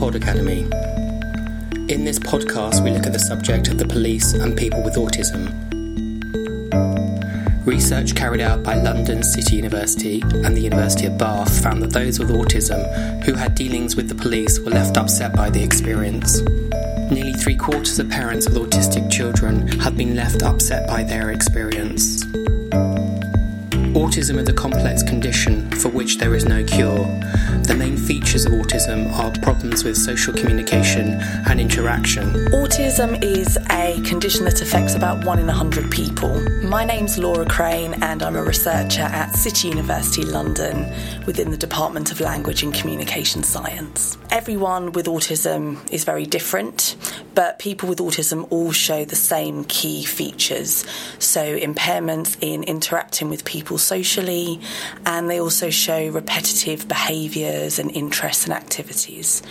Pod Academy. In this podcast, we look at the subject of the police and people with autism. Research carried out by London City University and the University of Bath found that those with autism who had dealings with the police were left upset by the experience. Nearly three quarters of parents with autistic children have been left upset by their experience. Autism is a complex condition for which there is no cure. The main features of autism are problems with social communication and interaction. Autism is a condition that affects about one in a hundred people. My name's Laura Crane, and I'm a researcher at City University London within the Department of Language and Communication Science. Everyone with autism is very different, but people with autism all show the same key features. So, impairments in interacting with people socially, and they also show repetitive and interests and activities.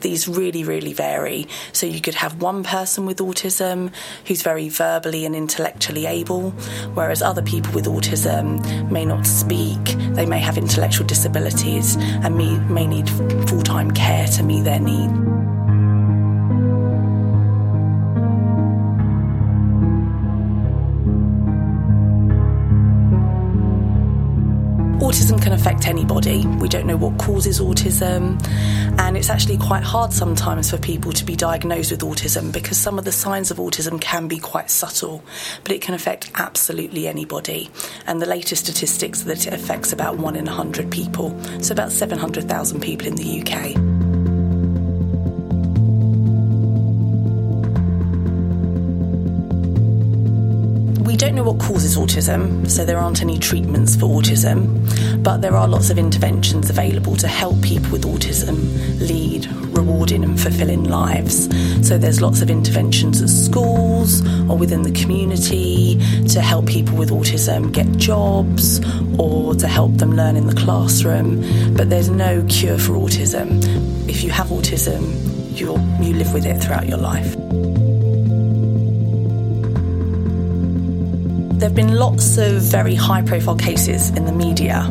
These really, really vary. So, you could have one person with autism who's very verbally and intellectually able, whereas other people with autism may not speak, they may have intellectual disabilities, and may, may need full time care to meet their need. Can affect anybody. We don't know what causes autism, and it's actually quite hard sometimes for people to be diagnosed with autism because some of the signs of autism can be quite subtle, but it can affect absolutely anybody. And the latest statistics that it affects about one in a hundred people, so about 700,000 people in the UK. Autism, so there aren't any treatments for autism, but there are lots of interventions available to help people with autism lead rewarding and fulfilling lives. So there's lots of interventions at schools or within the community to help people with autism get jobs or to help them learn in the classroom, but there's no cure for autism. If you have autism, you you live with it throughout your life. There have been lots of very high profile cases in the media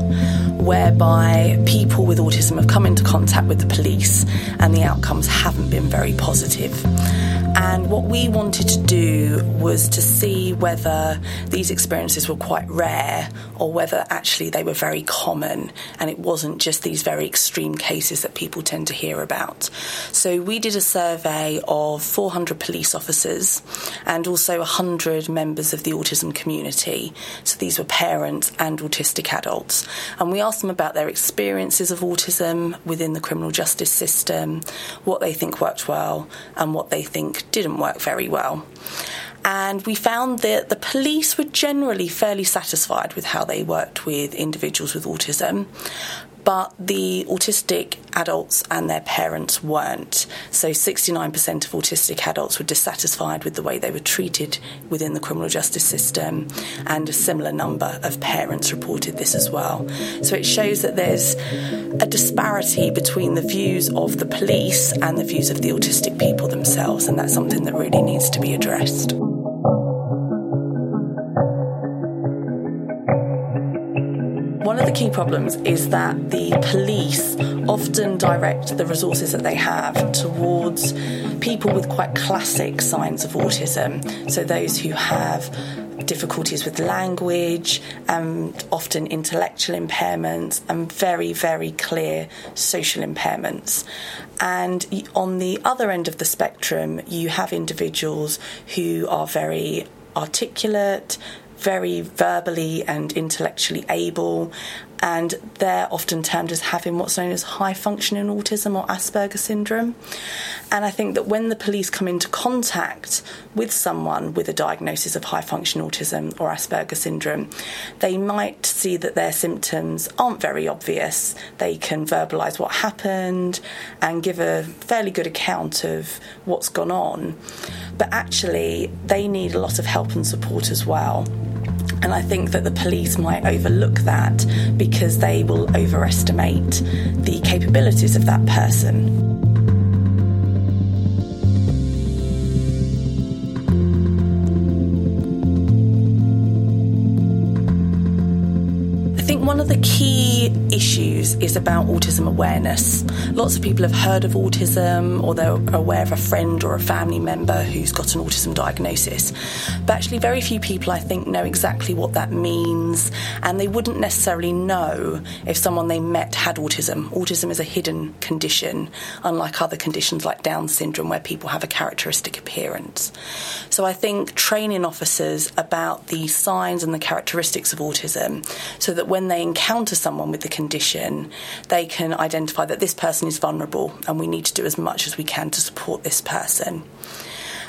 whereby people with autism have come into contact with the police and the outcomes haven't been very positive. And what we wanted to do was to see whether these experiences were quite rare or whether actually they were very common and it wasn't just these very extreme cases that people tend to hear about. So we did a survey of 400 police officers and also 100 members of the autism community. So these were parents and autistic adults. And we asked them about their experiences of autism within the criminal justice system, what they think worked well, and what they think didn't work very well. And we found that the police were generally fairly satisfied with how they worked with individuals with autism, but the autistic adults and their parents weren't. So 69% of autistic adults were dissatisfied with the way they were treated within the criminal justice system, and a similar number of parents reported this as well. So it shows that there's a disparity between the views of the police and the views of the autistic people themselves, and that's something that really needs to be addressed. One of the key problems is that the police often direct the resources that they have towards people with quite classic signs of autism. So, those who have difficulties with language and often intellectual impairments and very, very clear social impairments. And on the other end of the spectrum, you have individuals who are very articulate, very verbally and intellectually able, and they're often termed as having what's known as high functioning autism or Asperger syndrome. And I think that when the police come into contact with someone with a diagnosis of high functioning autism or Asperger syndrome, they might see that their symptoms aren't very obvious. They can verbalise what happened and give a fairly good account of what's gone on. But actually, they need a lot of help and support as well. And I think that the police might overlook that because they will overestimate the capabilities of that person. One of the key issues is about autism awareness. Lots of people have heard of autism or they're aware of a friend or a family member who's got an autism diagnosis. But actually, very few people, I think, know exactly what that means and they wouldn't necessarily know if someone they met had autism. Autism is a hidden condition, unlike other conditions like Down syndrome where people have a characteristic appearance. So I think training officers about the signs and the characteristics of autism so that when they encounter someone with the condition, they can identify that this person is vulnerable and we need to do as much as we can to support this person.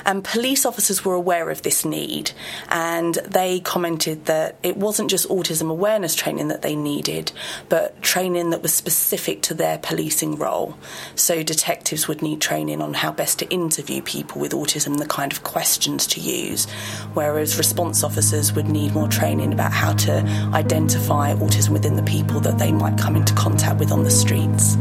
And police officers were aware of this need and they commented that it wasn't just autism awareness training that they needed, but training that was specific to their policing role. So detectives would need training on how best to interview people with autism, the kind of questions to use, whereas response officers would need more training about how to identify autism within the people that they might come into contact with on the streets.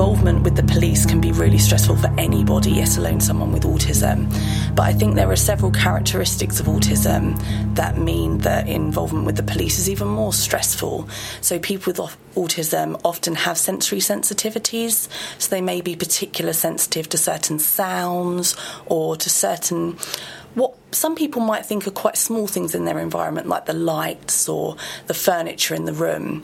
Involvement with the police can be really stressful for anybody, let alone someone with autism. But I think there are several characteristics of autism that mean that involvement with the police is even more stressful. So people with autism often have sensory sensitivities, so they may be particularly sensitive to certain sounds or to certain what some people might think are quite small things in their environment, like the lights or the furniture in the room.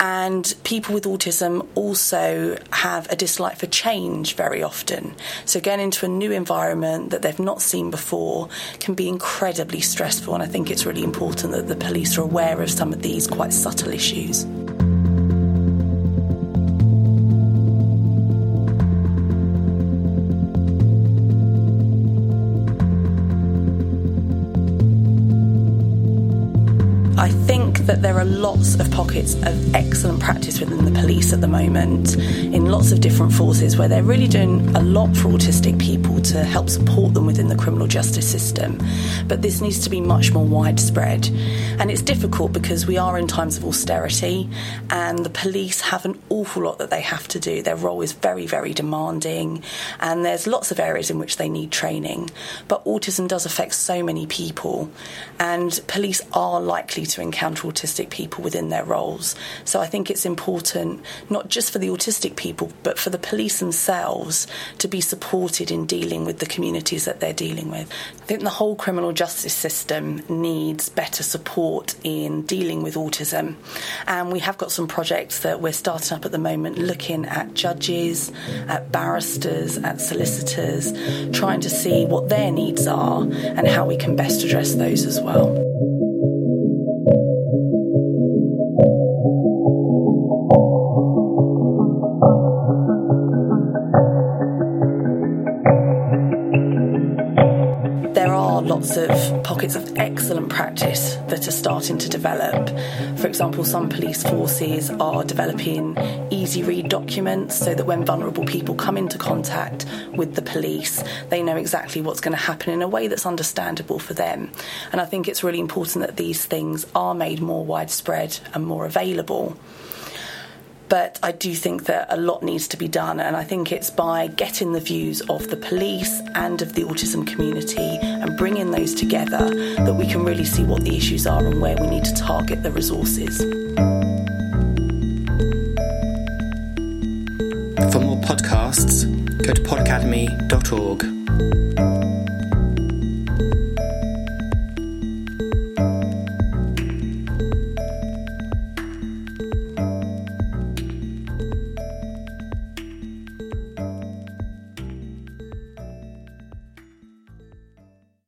And people with autism also have a dislike for change very often. So, getting into a new environment that they've not seen before can be incredibly stressful. And I think it's really important that the police are aware of some of these quite subtle issues. Are lots of pockets of excellent practice within the police at the moment in lots of different forces where they're really doing a lot for autistic people to help support them within the criminal justice system. But this needs to be much more widespread. And it's difficult because we are in times of austerity and the police have an awful lot that they have to do. Their role is very, very demanding and there's lots of areas in which they need training. But autism does affect so many people and police are likely to encounter autistic people within their roles. So I think it's important, not just for the autistic people, but for the police themselves to be supported in dealing with the communities that they're dealing with. I think the whole criminal justice system needs better support in dealing with autism. And we have got some projects that we're starting up at the moment looking at judges, at barristers, at solicitors, trying to see what their needs are and how we can best address those as well. Lots of pockets of excellent practice that are starting to develop. For example, some police forces are developing easy read documents so that when vulnerable people come into contact with the police, they know exactly what's going to happen in a way that's understandable for them. And I think it's really important that these things are made more widespread and more available. But I do think that a lot needs to be done, and I think it's by getting the views of the police and of the autism community and bringing those together that we can really see what the issues are and where we need to target the resources. For more podcasts, go to podacademy.org.